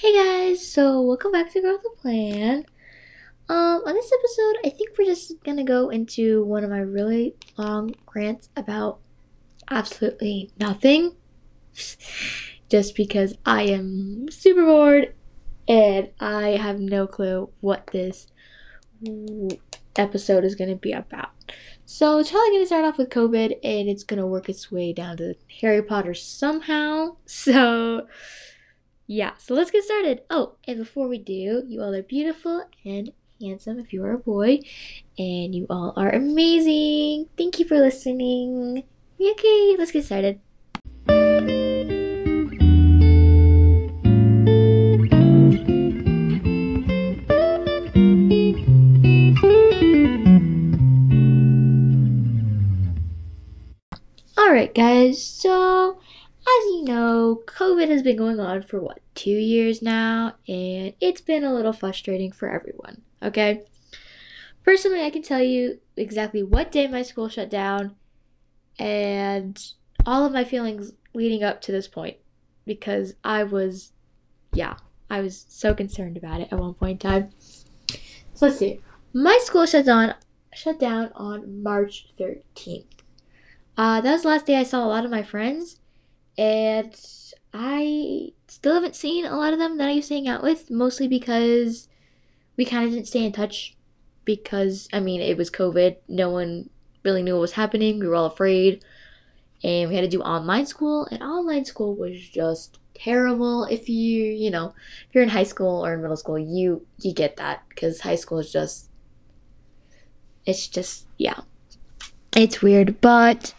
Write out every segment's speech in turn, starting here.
Hey guys, so welcome back to Growth the Plan. Um, on this episode, I think we're just gonna go into one of my really long rants about absolutely nothing. just because I am super bored and I have no clue what this episode is gonna be about. So it's probably gonna start off with COVID and it's gonna work its way down to Harry Potter somehow. So yeah, so let's get started. Oh, and before we do, you all are beautiful and handsome if you are a boy, and you all are amazing. Thank you for listening. Okay, let's get started. Alright, guys, so as you know, COVID has been going on for what, two years now, and it's been a little frustrating for everyone, okay? Personally, I can tell you exactly what day my school shut down and all of my feelings leading up to this point because I was, yeah, I was so concerned about it at one point in time. So let's see. My school shut down, shut down on March 13th. Uh, that was the last day I saw a lot of my friends and I still haven't seen a lot of them that I used to hang out with, mostly because we kind of didn't stay in touch because, I mean, it was COVID. No one really knew what was happening. We were all afraid. And we had to do online school, and online school was just terrible. If you, you know, if you're in high school or in middle school, you you get that because high school is just it's just yeah. It's weird, but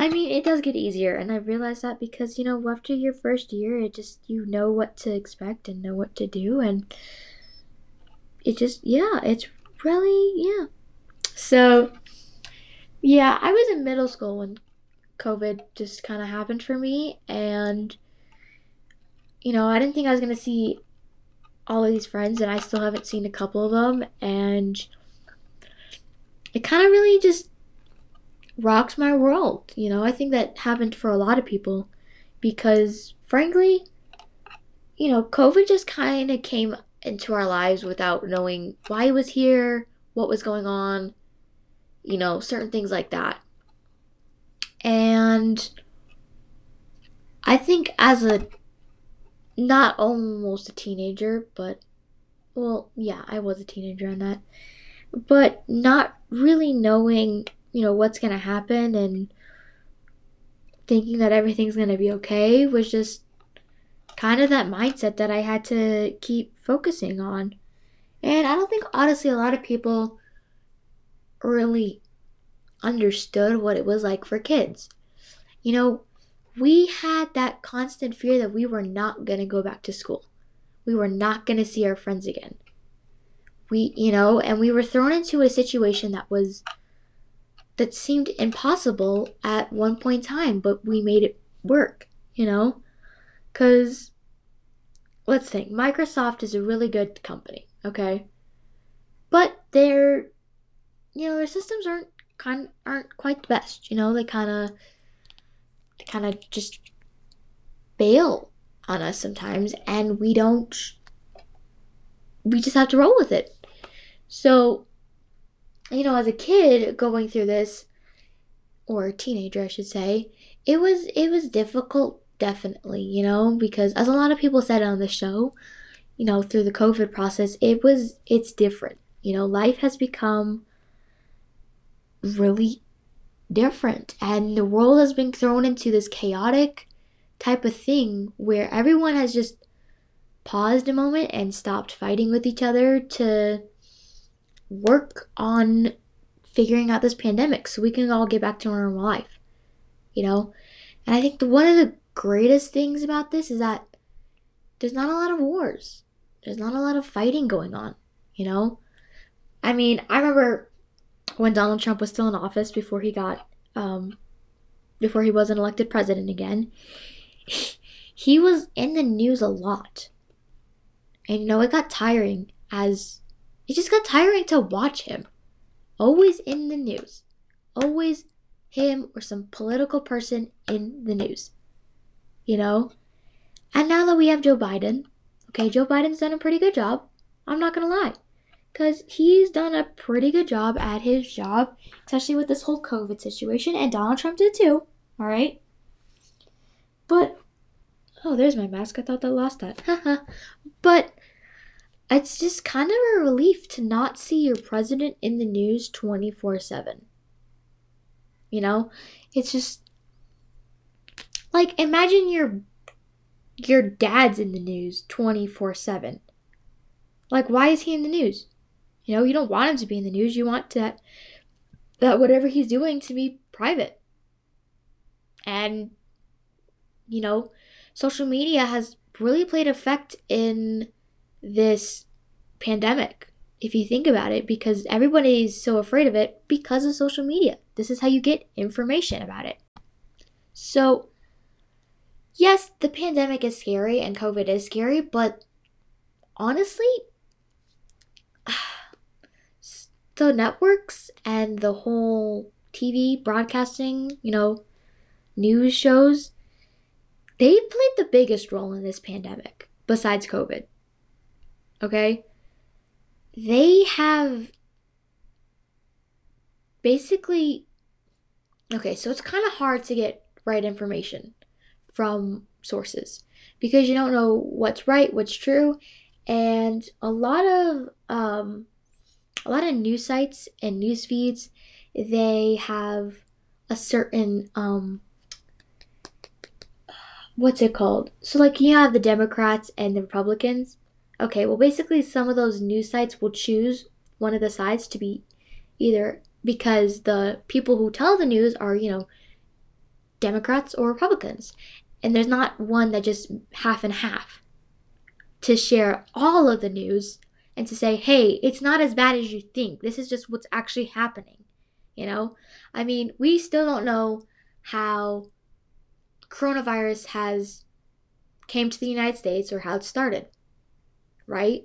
I mean, it does get easier, and I realized that because you know, after your first year, it just you know what to expect and know what to do, and it just yeah, it's really yeah. So yeah, I was in middle school when COVID just kind of happened for me, and you know, I didn't think I was gonna see all of these friends, and I still haven't seen a couple of them, and it kind of really just rocked my world. You know, I think that happened for a lot of people because, frankly, you know, COVID just kind of came into our lives without knowing why it was here, what was going on, you know, certain things like that. And I think as a not almost a teenager, but well, yeah, I was a teenager on that. But not really knowing you know, what's going to happen and thinking that everything's going to be okay was just kind of that mindset that I had to keep focusing on. And I don't think, honestly, a lot of people really understood what it was like for kids. You know, we had that constant fear that we were not going to go back to school. We were not going to see our friends again. We, you know, and we were thrown into a situation that was that seemed impossible at one point in time, but we made it work, you know? Because, let's think, Microsoft is a really good company, okay? But their, you know, their systems aren't kind aren't quite the best, you know? They kind of, they kind of just bail on us sometimes, and we don't, we just have to roll with it. So, you know, as a kid going through this, or teenager, I should say, it was it was difficult, definitely, you know, because as a lot of people said on the show, you know, through the COVID process, it was it's different. You know, life has become really different, and the world has been thrown into this chaotic type of thing where everyone has just paused a moment and stopped fighting with each other to work on figuring out this pandemic so we can all get back to our normal life. You know? And I think the, one of the greatest things about this is that there's not a lot of wars. There's not a lot of fighting going on, you know? I mean, I remember when Donald Trump was still in office before he got um before he wasn't elected president again. He was in the news a lot. And you know, it got tiring as it just got tiring to watch him. Always in the news. Always him or some political person in the news. You know? And now that we have Joe Biden, Okay, Joe Biden's done a pretty good job. I'm not gonna lie. Because he's done a pretty good job at his job, especially with this whole COVID situation, and Donald Trump did too. Alright? But, oh, there's my mask. I thought that lost that. but, it's just kind of a relief to not see your president in the news 24 7. You know? It's just like imagine your your dad's in the news 24/7. Like why is he in the news? You know, you don't want him to be in the news. You want that that whatever he's doing to be private. And you know, social media has really played effect in this pandemic if you think about it because everybody is so afraid of it because of social media. This is how you get information about it. So, yes, the pandemic is scary and COVID is scary, but honestly, the networks and the whole TV broadcasting, you know, news shows, they played the biggest role in this pandemic besides COVID. Okay? They have basically okay, so it's kind of hard to get right information from sources because you don't know what's right, what's true, and a lot of um, a lot of news sites and news feeds they have a certain um, what's it called? So like you have the Democrats and the Republicans. Okay, well basically some of those news sites will choose one of the sides to be either because the people who tell the news are, you know, Democrats or Republicans. And there's not one that just half and half to share all of the news and to say, hey, it's not as bad as you think. This is just what's actually happening. You know? I mean, we still don't know how coronavirus has came to the United States or how it started. Right?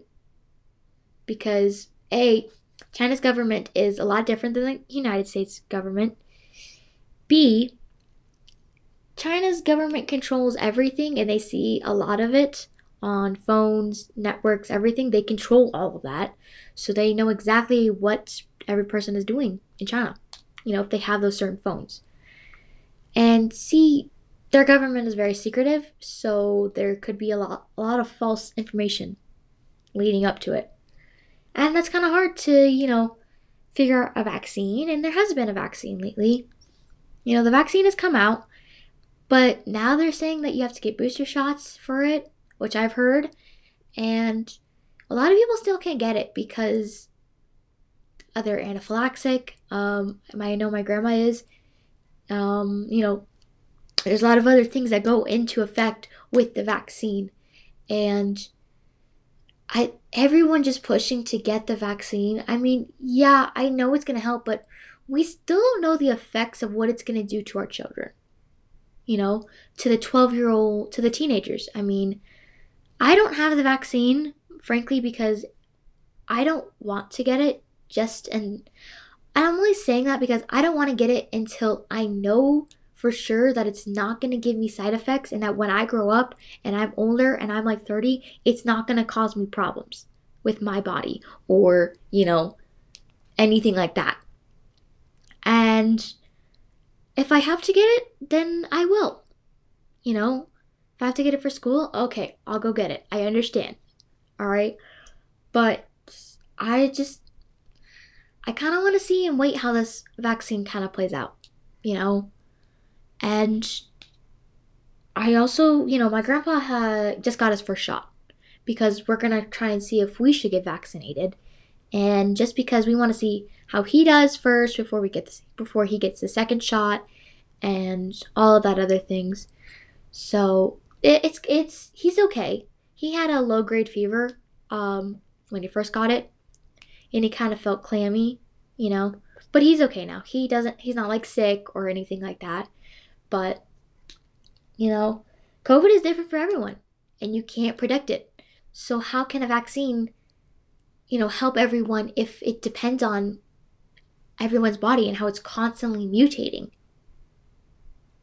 Because A, China's government is a lot different than the United States government. B, China's government controls everything and they see a lot of it on phones, networks, everything. They control all of that. So they know exactly what every person is doing in China, you know, if they have those certain phones. And C, their government is very secretive, so there could be a lot, a lot of false information leading up to it. And that's kind of hard to, you know, figure out a vaccine. And there has been a vaccine lately. You know, the vaccine has come out, but now they're saying that you have to get booster shots for it, which I've heard. And a lot of people still can't get it because they're anaphylaxis. Um, I know my grandma is. Um, you know, there's a lot of other things that go into effect with the vaccine. And I everyone just pushing to get the vaccine. I mean, yeah, I know it's going to help, but we still don't know the effects of what it's going to do to our children. You know, to the 12-year-old, to the teenagers. I mean, I don't have the vaccine frankly because I don't want to get it just and I'm only saying that because I don't want to get it until I know for sure that it's not going to give me side effects and that when I grow up and I'm older and I'm like 30, it's not going to cause me problems with my body or, you know, anything like that. And if I have to get it, then I will. You know, if I have to get it for school, okay, I'll go get it. I understand. All right. But I just, I kind of want to see and wait how this vaccine kind of plays out. You know, and I also, you know, my grandpa had just got his first shot because we're going to try and see if we should get vaccinated. And just because we want to see how he does first before we get before he gets the second shot and all of that other things. So it, it's it's he's okay. He had a low grade fever um, when he first got it, and he kind of felt clammy, you know. But he's okay now. He doesn't. He's not like sick or anything like that. But, you know, COVID is different for everyone and you can't predict it. So, how can a vaccine, you know, help everyone if it depends on everyone's body and how it's constantly mutating?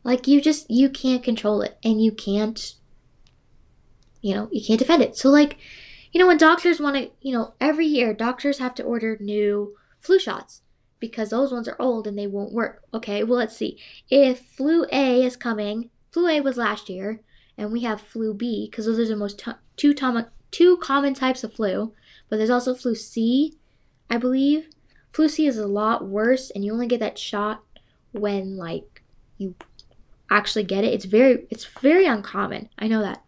Like, you just, you can't control it and you can't you know, you can't defend it. So like, you know, when doctors want to, you know, every year doctors have to order new flu shots because those ones are old and they won't work. Okay, well let's see. If flu A is coming, flu A was last year, and we have flu B because those are the most t- two tom- two common types of flu. But there's also flu C, I believe. Flu C is a lot worse, and you only get that shot when like you actually get it. It's very it's very uncommon. I know that.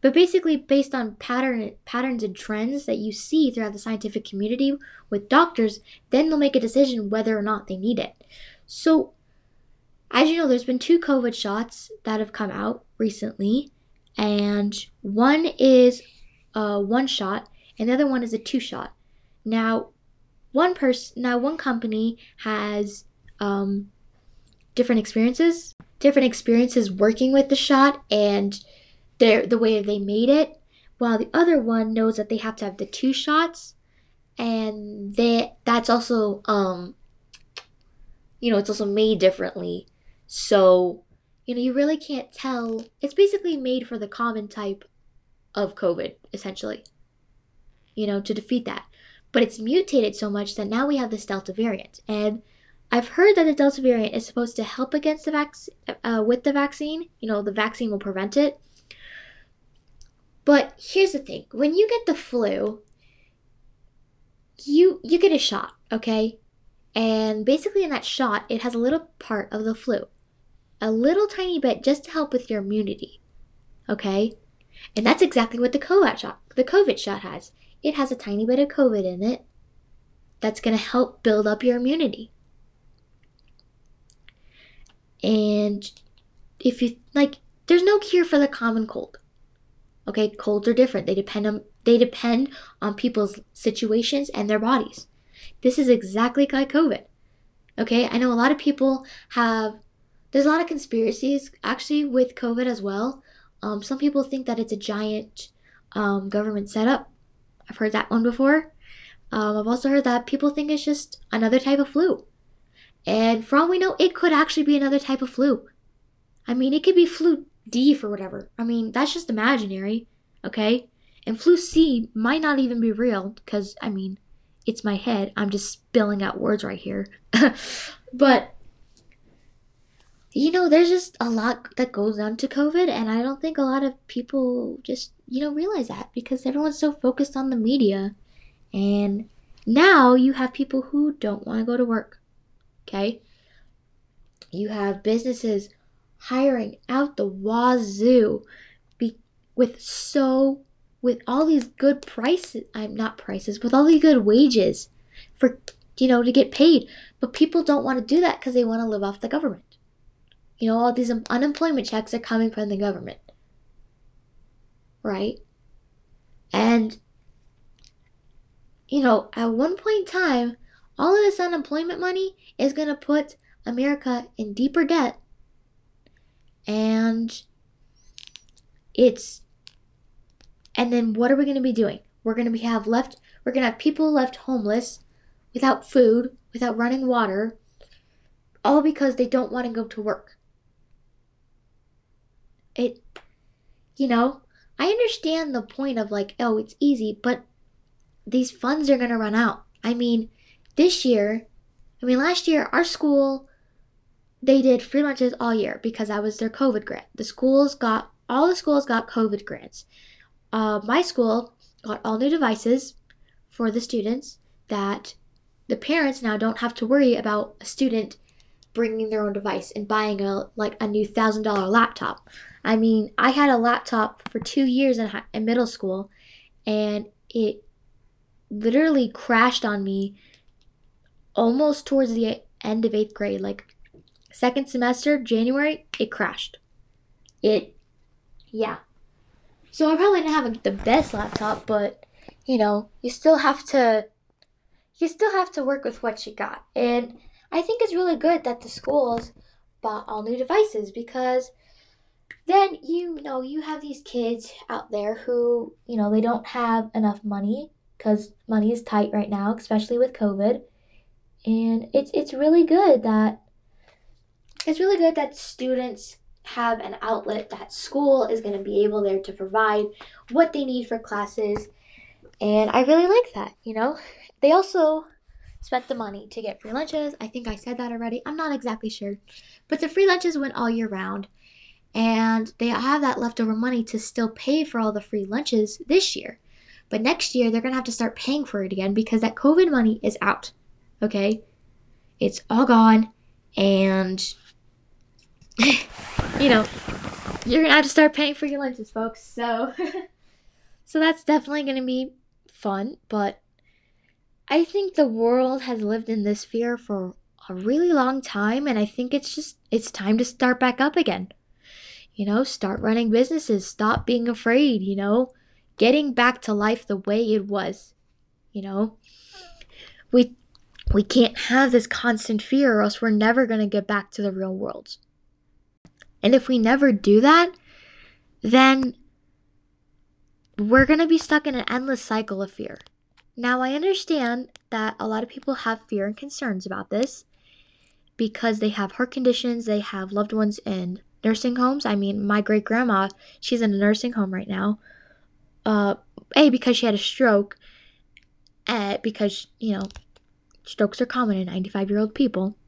But basically based on pattern patterns and trends that you see throughout the scientific community with doctors, then they'll make a decision whether or not they need it. So as you know, there's been two COVID shots that have come out recently, and one is a one shot, and the other one is a two shot. Now, one person, now one company has um, different experiences, different experiences working with the shot, and their the way they made it, while the other one knows that they have to have the two shots, and they that's also um, you know, it's also made differently. So, you know, you really can't tell. It's basically made for the common type of COVID, essentially. You know, to defeat that. But it's mutated so much that now we have this Delta variant. And I've heard that the Delta variant is supposed to help against the vaccine, uh, with the vaccine. You know, the vaccine will prevent it. But here's the thing: when you get the flu, you you get a shot, okay? And basically, in that shot, it has a little part of the flu, a little tiny bit, just to help with your immunity, okay? And that's exactly what the COVID shot, the COVID shot has. It has a tiny bit of COVID in it. That's going to help build up your immunity. And if you like, there's no cure for the common cold. Okay, colds are different. They depend on they depend on people's situations and their bodies. This is exactly like COVID. Okay, I know a lot of people have there's a lot of conspiracies actually with COVID as well. Um, some people think that it's a giant um, government setup. I've heard that one before. Um, I've also heard that people think it's just another type of flu. And all we know, it could actually be another type of flu. I mean, it could be flu D for whatever. I mean, that's just imaginary, okay? And flu C might not even be real because, I mean, it's my head. I'm just spilling out words right here. but, you know, there's just a lot that goes on to COVID, and I don't think a lot of people just, you know, realize that because everyone's so focused on the media. And now you have people who don't want to go to work, okay? You have businesses hiring out the wazoo be, with so with all these good prices i'm not prices with all these good wages for you know to get paid. But people don't want to do that because they want to live off the government. You know all these unemployment checks are coming from the government. Right? And you know at one point in time all of this unemployment money is going to put america in deeper debt and it's and then what are we going to be doing? We're going to be have left we're going to have people left homeless without food without running water all because they don't want to go to work. It you know i understand the point of like oh it's easy but these funds are going to run out. I mean this year i mean last year our school they did free lunches all year because that was their COVID grant. The schools got all the schools got COVID grants. Uh, my school got all new devices for the students that the parents now don't have to worry about a student bringing their own device and buying a like a new thousand dollar laptop. I mean, I had a laptop for two years in, in middle school, and it literally crashed on me almost towards the end of eighth grade, like second semester, January, it crashed. It, yeah. So I probably didn't have the best laptop, but you know, you still have to, you still have to work with what you got. And I think it's really good that the schools bought all new devices because then you know you have these kids out there who you know they don't have enough money because money is tight right now especially with covid and it's it's really good that it's really good that students have an outlet that school is going to be able there to provide what they need for classes. And I really like that, you know? They also spent the money to get free lunches. I think I said that already. I'm not exactly sure. But the free lunches went all year round. And they have that leftover money to still pay for all the free lunches this year. But next year, they're going to have to start paying for it again because that COVID money is out. Okay? It's all gone. And, you know, you're to have to start paying for your lunches, folks. So, so that's definitely to be fun. But I think the world has lived in this fear for a really long time. And I think it's just, it's time to start back up again. You know, start running businesses, stop being afraid, you know, getting back to life the way it was. You know, we we can't have this constant fear or else we're never to get back to the real world. And if we never do that, then we're going to be stuck in an endless cycle of fear. Now, I understand that a lot of people have fear and concerns about this because they have heart conditions, they have loved ones in nursing homes. I mean, my great grandma, she's in a nursing home right now. Uh, a because she had a stroke, uh, because you know, strokes are common in 95 year old people.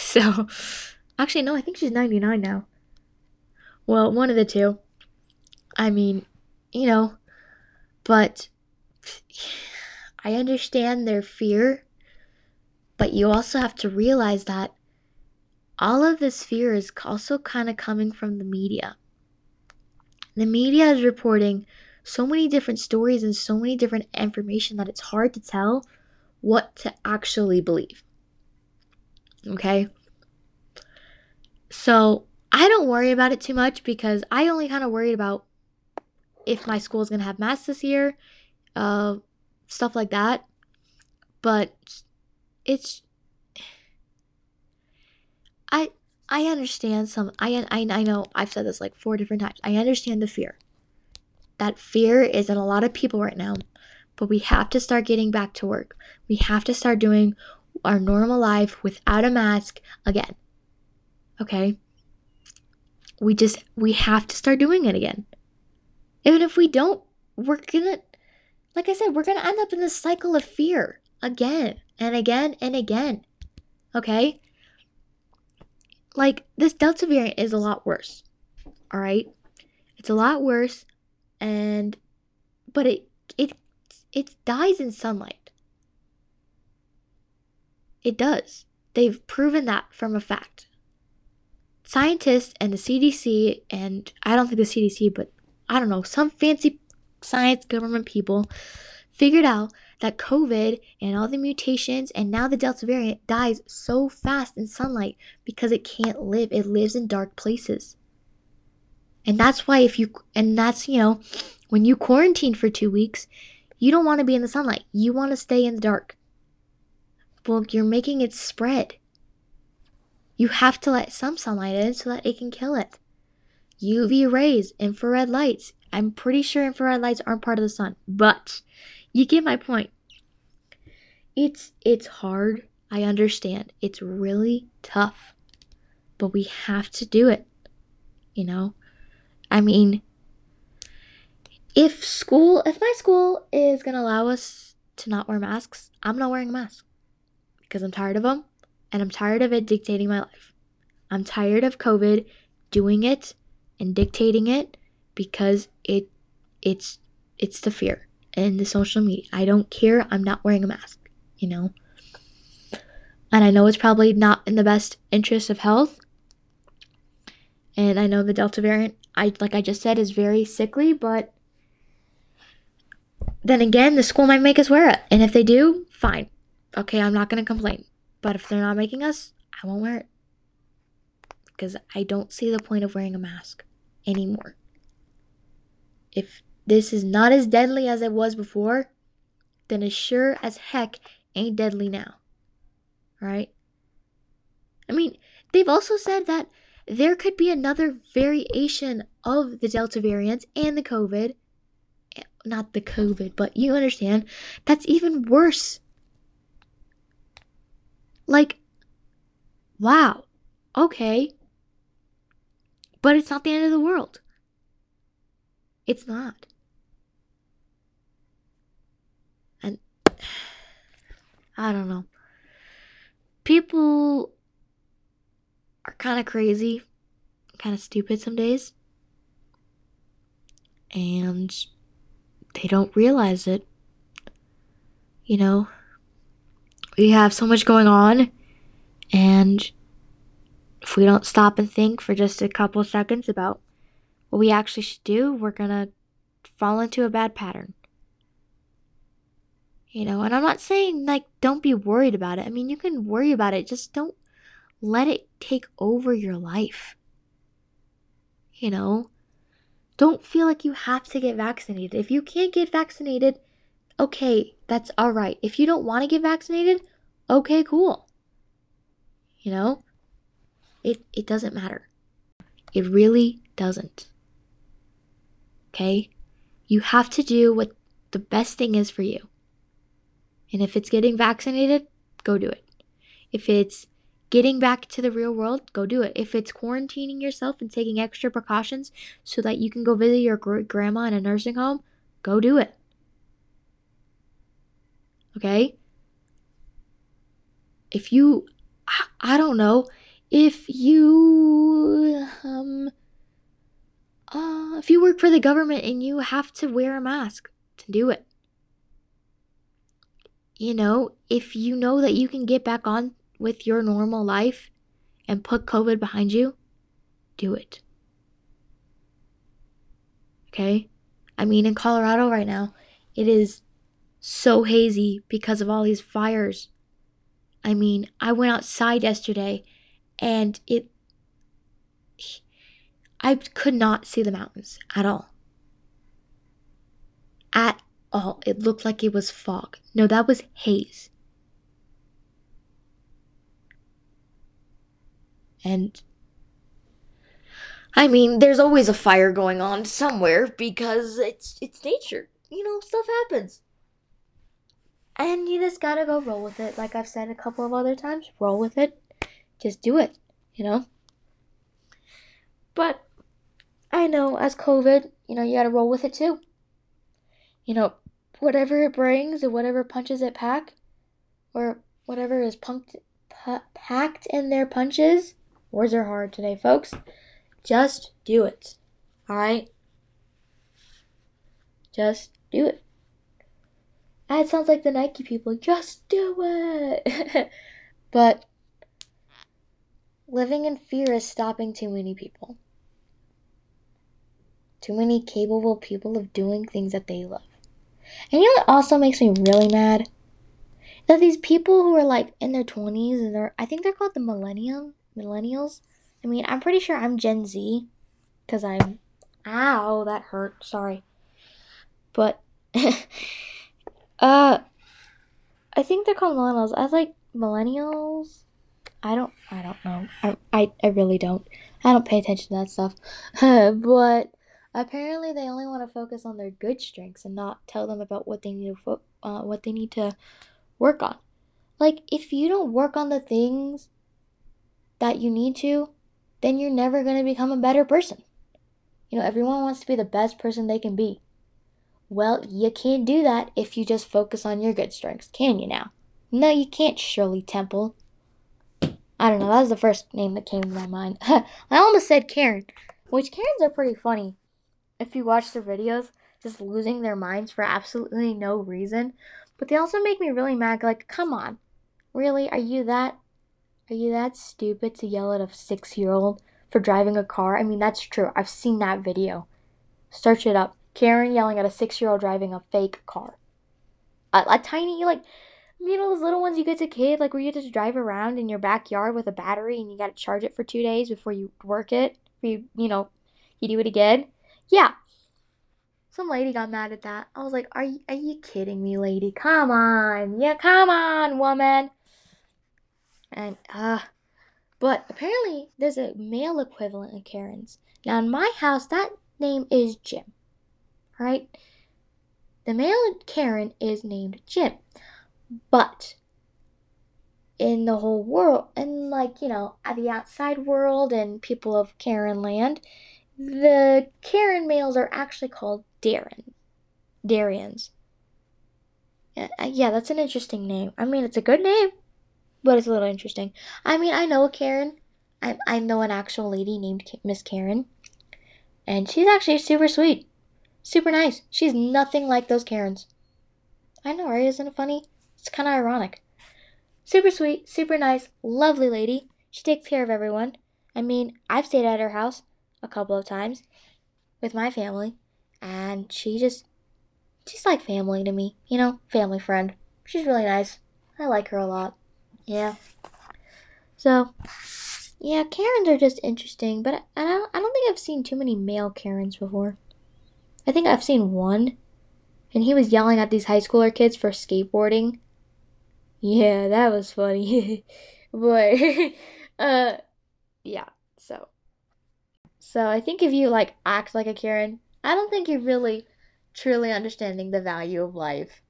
So, actually, no, I think she's 99 now. Well, one of the two. I mean, you know, but I understand their fear, but you also have to realize that all of this fear is also kind of coming from the media. The media is reporting so many different stories and so many different information that it's hard to tell what to actually believe. Okay? So, I don't worry about it too much because I only kind of worried about if my school is going to have masks this year, uh, stuff like that. But it's I I understand some I I I know I've said this like four different times. I understand the fear. That fear is in a lot of people right now. But we have to start getting back to work. We have to start doing our normal life without a mask again. Okay? We just we have to start doing it again. Even if we don't, we're gonna like I said, we're gonna end up in this cycle of fear again and again and again. Okay? Like, this Delta variant is a lot worse. All right? It's a lot worse and but it it it dies in sunlight. It does. They've proven that from a fact. Scientists and the CDC and I don't think the CDC but I don't know, some fancy science government people figured out that COVID and all the mutations and now the Delta variant dies so fast in sunlight because it can't live. It lives in dark places. And that's why if you and that's, you know, when you quarantine for 2 weeks, you don't want to be in the sunlight. You want to stay in the dark. Well, you're making it spread. You have to let some sunlight in so that it can kill it. UV rays, infrared lights. I'm pretty sure infrared lights aren't part of the sun, but you get my point. It's it's hard. I understand. It's really tough. But we have to do it. You know? I mean, if school, if my school is going to allow us to not wear masks, I'm not wearing a mask because I'm tired of them and I'm tired of it dictating my life. I'm tired of COVID doing it and dictating it because it it's it's the fear and the social media. I don't care. I'm not wearing a mask, you know. And I know it's probably not in the best interest of health. And I know the Delta variant, I like I just said, is very sickly, but then again, the school might make us wear it. And if they do, fine. Okay, I'm not going to complain. But if they're not making us, I won't wear it. Because I don't see the point of wearing a mask anymore. If this is not as deadly as it was before, then it sure as heck ain't deadly now. Right? I mean, they've also said that there could be another variation of the Delta variant and the COVID eh, not the COVID, but you understand, that's even worse. Like, wow, okay. But it's not the end of the world. It's not. And I don't know. People are kind of crazy, kind of stupid some days. And they don't realize it. You know, we have so much going on, and if we don't stop and think for just a couple seconds about what we actually should do, we're gonna fall into a bad pattern. You know, and I'm not saying like don't be worried about it. I mean, you can worry about it, just don't let it take over your life. You know, don't feel like you have to get vaccinated. If you can't get vaccinated, okay, that's all right. If you don't want to get vaccinated, okay, cool. You know, it, it doesn't matter. It really doesn't. Okay? You have to do what the best thing is for you. And if it's getting vaccinated, go do it. If it's getting back to the real world, go do it. If it's quarantining yourself and taking extra precautions so that you can go visit your grandma in a nursing home, go do it. Okay? If you, I don't know, if you, um, uh, if you work for the government and you have to wear a mask to do it. You know, if you know that you can get back on with your normal life and put COVID behind you, do it. Okay? I mean, in Colorado right now, it is so hazy because of all these fires. I mean, I went outside yesterday and it I could not see the mountains at all. At all. It looked like it was fog. No, that was haze. And I mean, there's always a fire going on somewhere because it's it's nature. You know, stuff happens. And you just gotta go roll with it. Like I've said a couple of other times, roll with it. Just do it, you know? But I know as COVID, you know, you gotta roll with it too. You know, whatever it brings and whatever punches it pack, or whatever is punked, packed in their punches, Words are hard today, folks. Just do it. Alright? Just do it. It sounds like the Nike people. Just do it. but living in fear is stopping too many people. Too many capable people of doing things that they love. And you know what also makes me really mad? That these people who are like in their 20s and they're, I think they're called the millennium, millennials. I mean, I'm pretty sure I'm Gen Z because I'm. Ow, that hurt. Sorry. But, uh, I think they're called millennials. I like millennials. I don't. I don't know. I. I, I really don't. I don't pay attention to that stuff. but apparently, they only want to focus on their good strengths and not tell them about what they need to fo- uh, what they need to work on. Like, if you don't work on the things that you need to, then you're never going to become a better person. You know, everyone wants to be the best person they can be. Well, you can't do that if you just focus on your good strengths, can you now? No, you can't, Shirley Temple. I don't know, that was the first name that came to my mind. I almost said Karen, which Karens are pretty funny. If you watch their videos, just losing their minds for absolutely no reason. But they also make me really mad, like, come on. Really? Are you that are you that stupid to yell at a six year old for driving a car? I mean, that's true. I've seen that video. Search it up. Karen yelling at a six year old driving a fake car. A, a tiny, like, you know, those little ones you get as a kid, like where you just drive around in your backyard with a battery and you gotta charge it for two days before you work it, you, you know, you do it again. Yeah. Some lady got mad at that. I was like, are you, are you kidding me, lady? Come on. Yeah, come on, woman. And, uh, but apparently there's a male equivalent of Karen's. Now, in my house, that name is Jim. Right? The male Karen is named Jim. But in the whole world, and like, you know, at the outside world and people of Karen land, the Karen males are actually called Darren. Darians. Yeah, uh, that's an interesting name. I mean, it's a good name, but it's a little interesting. I mean, I know a Karen. I, I know an actual lady named Miss Karen. And she's actually super sweet. Super nice. She's nothing like those Karens. I know, right? Isn't it funny? It's kind of ironic. Super sweet, super nice, lovely lady. She takes care of everyone. I mean, I've stayed at her house a couple of times with my family, and she just, she's like family to me, you know, family friend. She's really nice. I like her a lot. Yeah. So, yeah, Karens are just interesting, but I don't, I don't think I've seen too many male Karens before. I think I've seen one, and he was yelling at these high schooler kids for skateboarding. Yeah, that was funny. but, uh, yeah, so. So I think if you, like, act like a Karen, I don't think you're really truly understanding the value of life.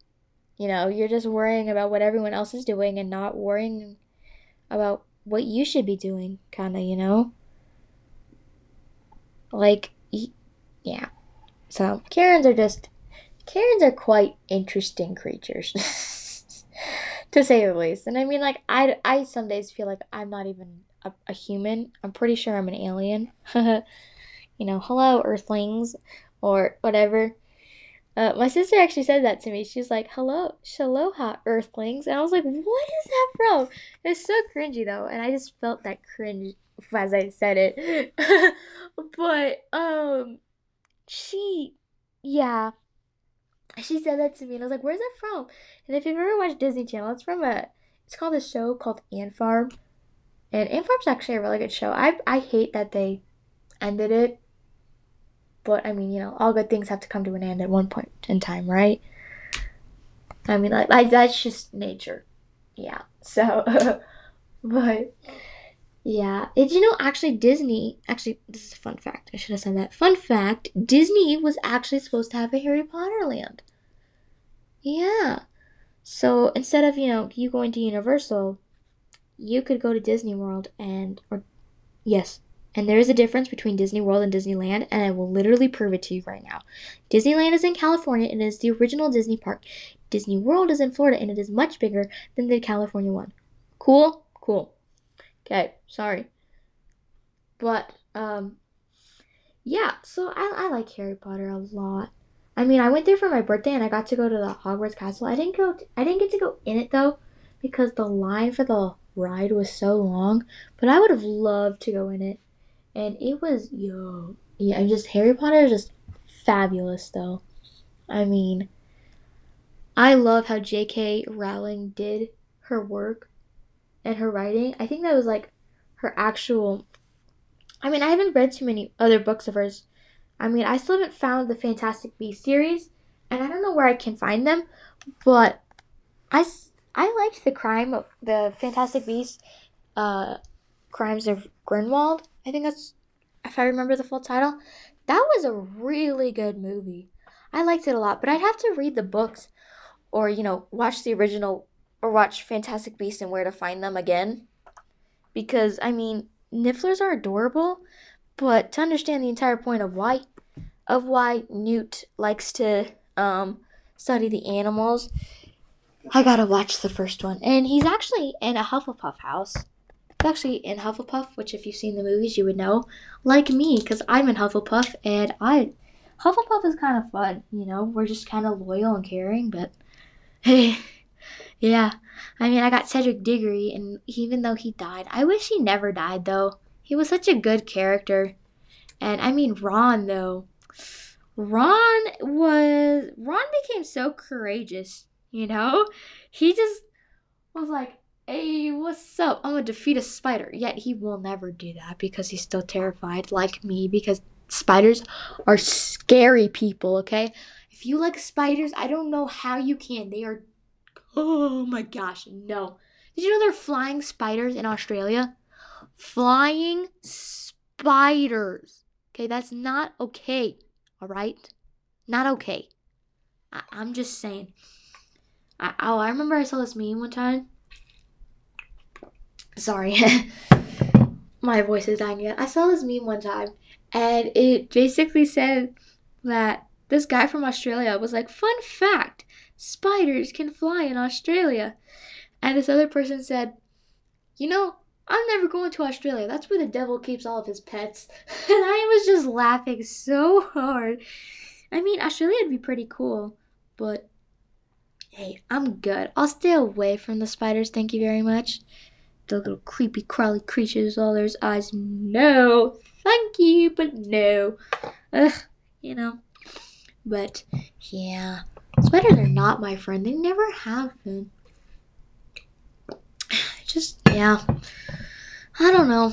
You know, you're just worrying about what everyone else is doing and not worrying about what you should be doing, kind of, you know? Like, yeah. So, Karens are just, Karens are quite interesting creatures, to say the least. And I mean, like, I, I some days feel like I'm not even a, a human. I'm pretty sure I'm an alien. you know, hello, earthlings, or whatever. Uh, my sister actually said that to me. She's like, "Hello, shaloha, Earthlings," and I was like, "What is that from?" It's so cringy though, and I just felt that cringe as I said it. but um, she, yeah, she said that to me, and I was like, "Where's that from?" And if you've ever watched Disney Channel, it's from a, it's called a show called Ant Farm, and Ant Farm's actually a really good show. I I hate that they ended it but I mean, you know, all good things have to come to an end at one point in time, right? I mean, like, like that's just nature. Yeah. So, but yeah, did you know actually Disney? Actually, this is a fun fact. I should have said that. Fun fact: Disney was actually supposed to have a Harry Potter land. Yeah. So instead of you know you going to Universal, you could go to Disney World and or yes, and there is a difference between Disney World and Disneyland, and I will literally prove it to you right now. Disneyland is in California and it is the original Disney park. Disney World is in Florida and it is much bigger than the California one. Cool? Cool. Okay, sorry. But, um, yeah, so I, I like Harry Potter a lot. I mean, I went there for my birthday and I got to go to the Hogwarts Castle. I didn't go. To, I didn't get to go in it though, because the line for the ride was so long. But I would have loved to go in it and it was yo yeah just harry potter is just fabulous though i mean i love how j.k rowling did her work and her writing i think that was like her actual i mean i haven't read too many other books of hers i mean i still haven't found the fantastic beast series and i don't know where i can find them but i i liked the crime of the fantastic beast uh crimes of grindelwald I think that's if I remember the full title. That was a really good movie. I liked it a lot, but I'd have to read the books or, you know, watch the original or watch Fantastic Beasts and Where to Find Them again. Because, I mean, Nifflers are adorable, but to understand the entire point of why of why Newt likes to um, study the animals, I gotta watch the first one. And he's actually in a Hufflepuff house. It's actually in Hufflepuff, which if you've seen the movies, you would know. Like me, because I'm in Hufflepuff, and I Hufflepuff is kind of fun. You know, we're just kind of loyal and caring, but hey, yeah. I mean, I got Cedric Diggory, and even though he died, I wish he never died though. He was such a good character, and I mean Ron though. Ron was Ron became so courageous, you know? He just was like, hey, what's up? I'm gonna defeat a spider. Yet he will never do that because he's still terrified, like me, because spiders are scary people, okay? If you like spiders, I don't know how you can. They are, oh my gosh, no. Did you know there are flying spiders in Australia? Flying spiders. Okay, that's not okay, all right? Not okay. I- am just saying. I- oh, I remember I saw this meme one time Sorry. My voice is dying yet. I saw this meme one time and it basically said that this guy from Australia was like, Fun fact spiders can fly in Australia. And this other person said, You know, I'm never going to Australia. That's where the devil keeps all of his pets. And I was just laughing so hard. I mean, Australia would be pretty cool, but hey, I'm good. I'll stay away from the spiders, thank you very much. The little creepy, crawly creatures, all those eyes. No, thank you, but no. Ugh, you know. But yeah, spiders are not my friend. They never have been. Just, yeah. I don't know.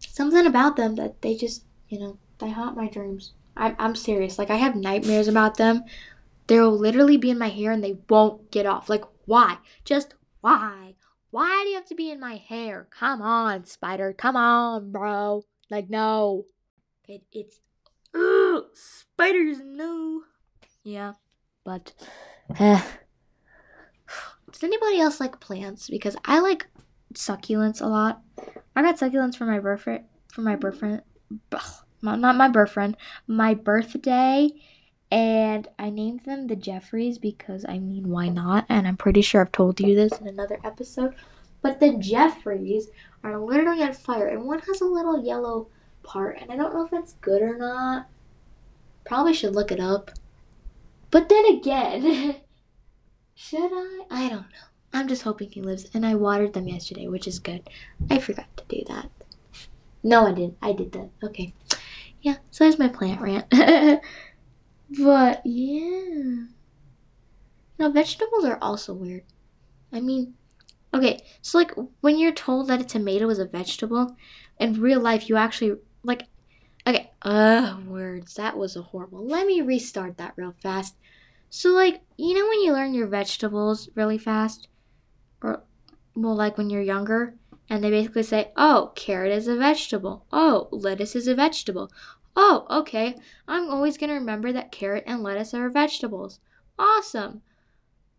Something about them that they just, you know, they haunt my dreams. I'm, I'm serious. Like, I have nightmares about them. They'll literally be in my hair and they won't get off. Like, why? Just why? Why do you have to be in my hair? Come on, spider. Come on, bro. Like, no. It, it's. Ugh, spiders, no. Yeah, but. Eh. Does anybody else like plants? Because I like succulents a lot. I got succulents for my birthday. For my boyfriend, not my boyfriend, my birthday, and I named them the Jeffreys because I mean, why not? And I'm pretty sure I've told you this in another episode. But the Jeffreys are literally on fire, and one has a little yellow part, and I don't know if that's good or not. Probably should look it up. But then again, should I? I don't know. I'm just hoping he lives. And I watered them yesterday, which is good. I forgot to do that. No, I didn't. I did that. Okay. Yeah, so there's my plant rant. but, yeah. Now, vegetables are also weird. I mean, okay, so like when you're told that a tomato is a vegetable, in real life you actually, like, okay, uh, words. That was a horrible. Let me restart that real fast. So, like, you know when you learn your vegetables really fast? or well, like when you're younger, and they basically say, "Oh, carrot is a vegetable. Oh, lettuce is a vegetable. Oh, okay. I'm always going to remember that carrot and lettuce are vegetables. Awesome.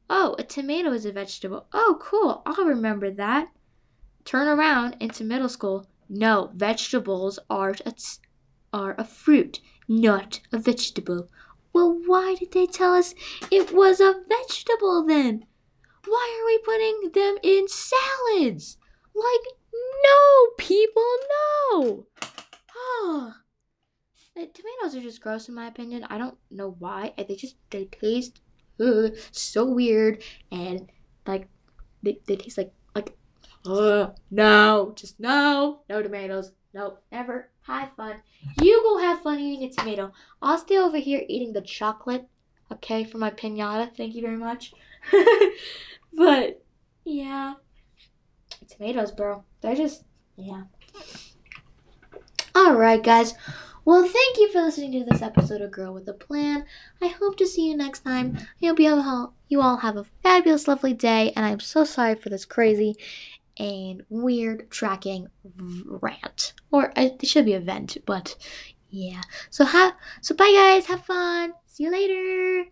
Oh, a tomato is a vegetable. Oh, cool. I'll remember that. Turn around into middle school. No, vegetables are a, are a fruit, not a vegetable. Well, why did they tell us it was a vegetable then? Why are we putting them in salads? Like, no, people, no. Oh. The tomatoes are just gross in my opinion. I don't know why. They just they taste uh, so weird and like they, they taste like like uh, no, just no, no tomatoes. No, never. Have fun. You go have fun eating a tomato. I'll stay over here eating the chocolate. Okay, for my pinata. Thank you very much. But yeah. Tomatoes, bro. They're just yeah. Alright guys. Well, thank you for listening to this episode of Girl with a Plan. I hope to see you next time. I hope you, you all have a fabulous, lovely day, and I'm so sorry for this crazy a weird tracking rant, or uh, it should be a vent, but yeah. So have so bye guys. Have fun. See you later.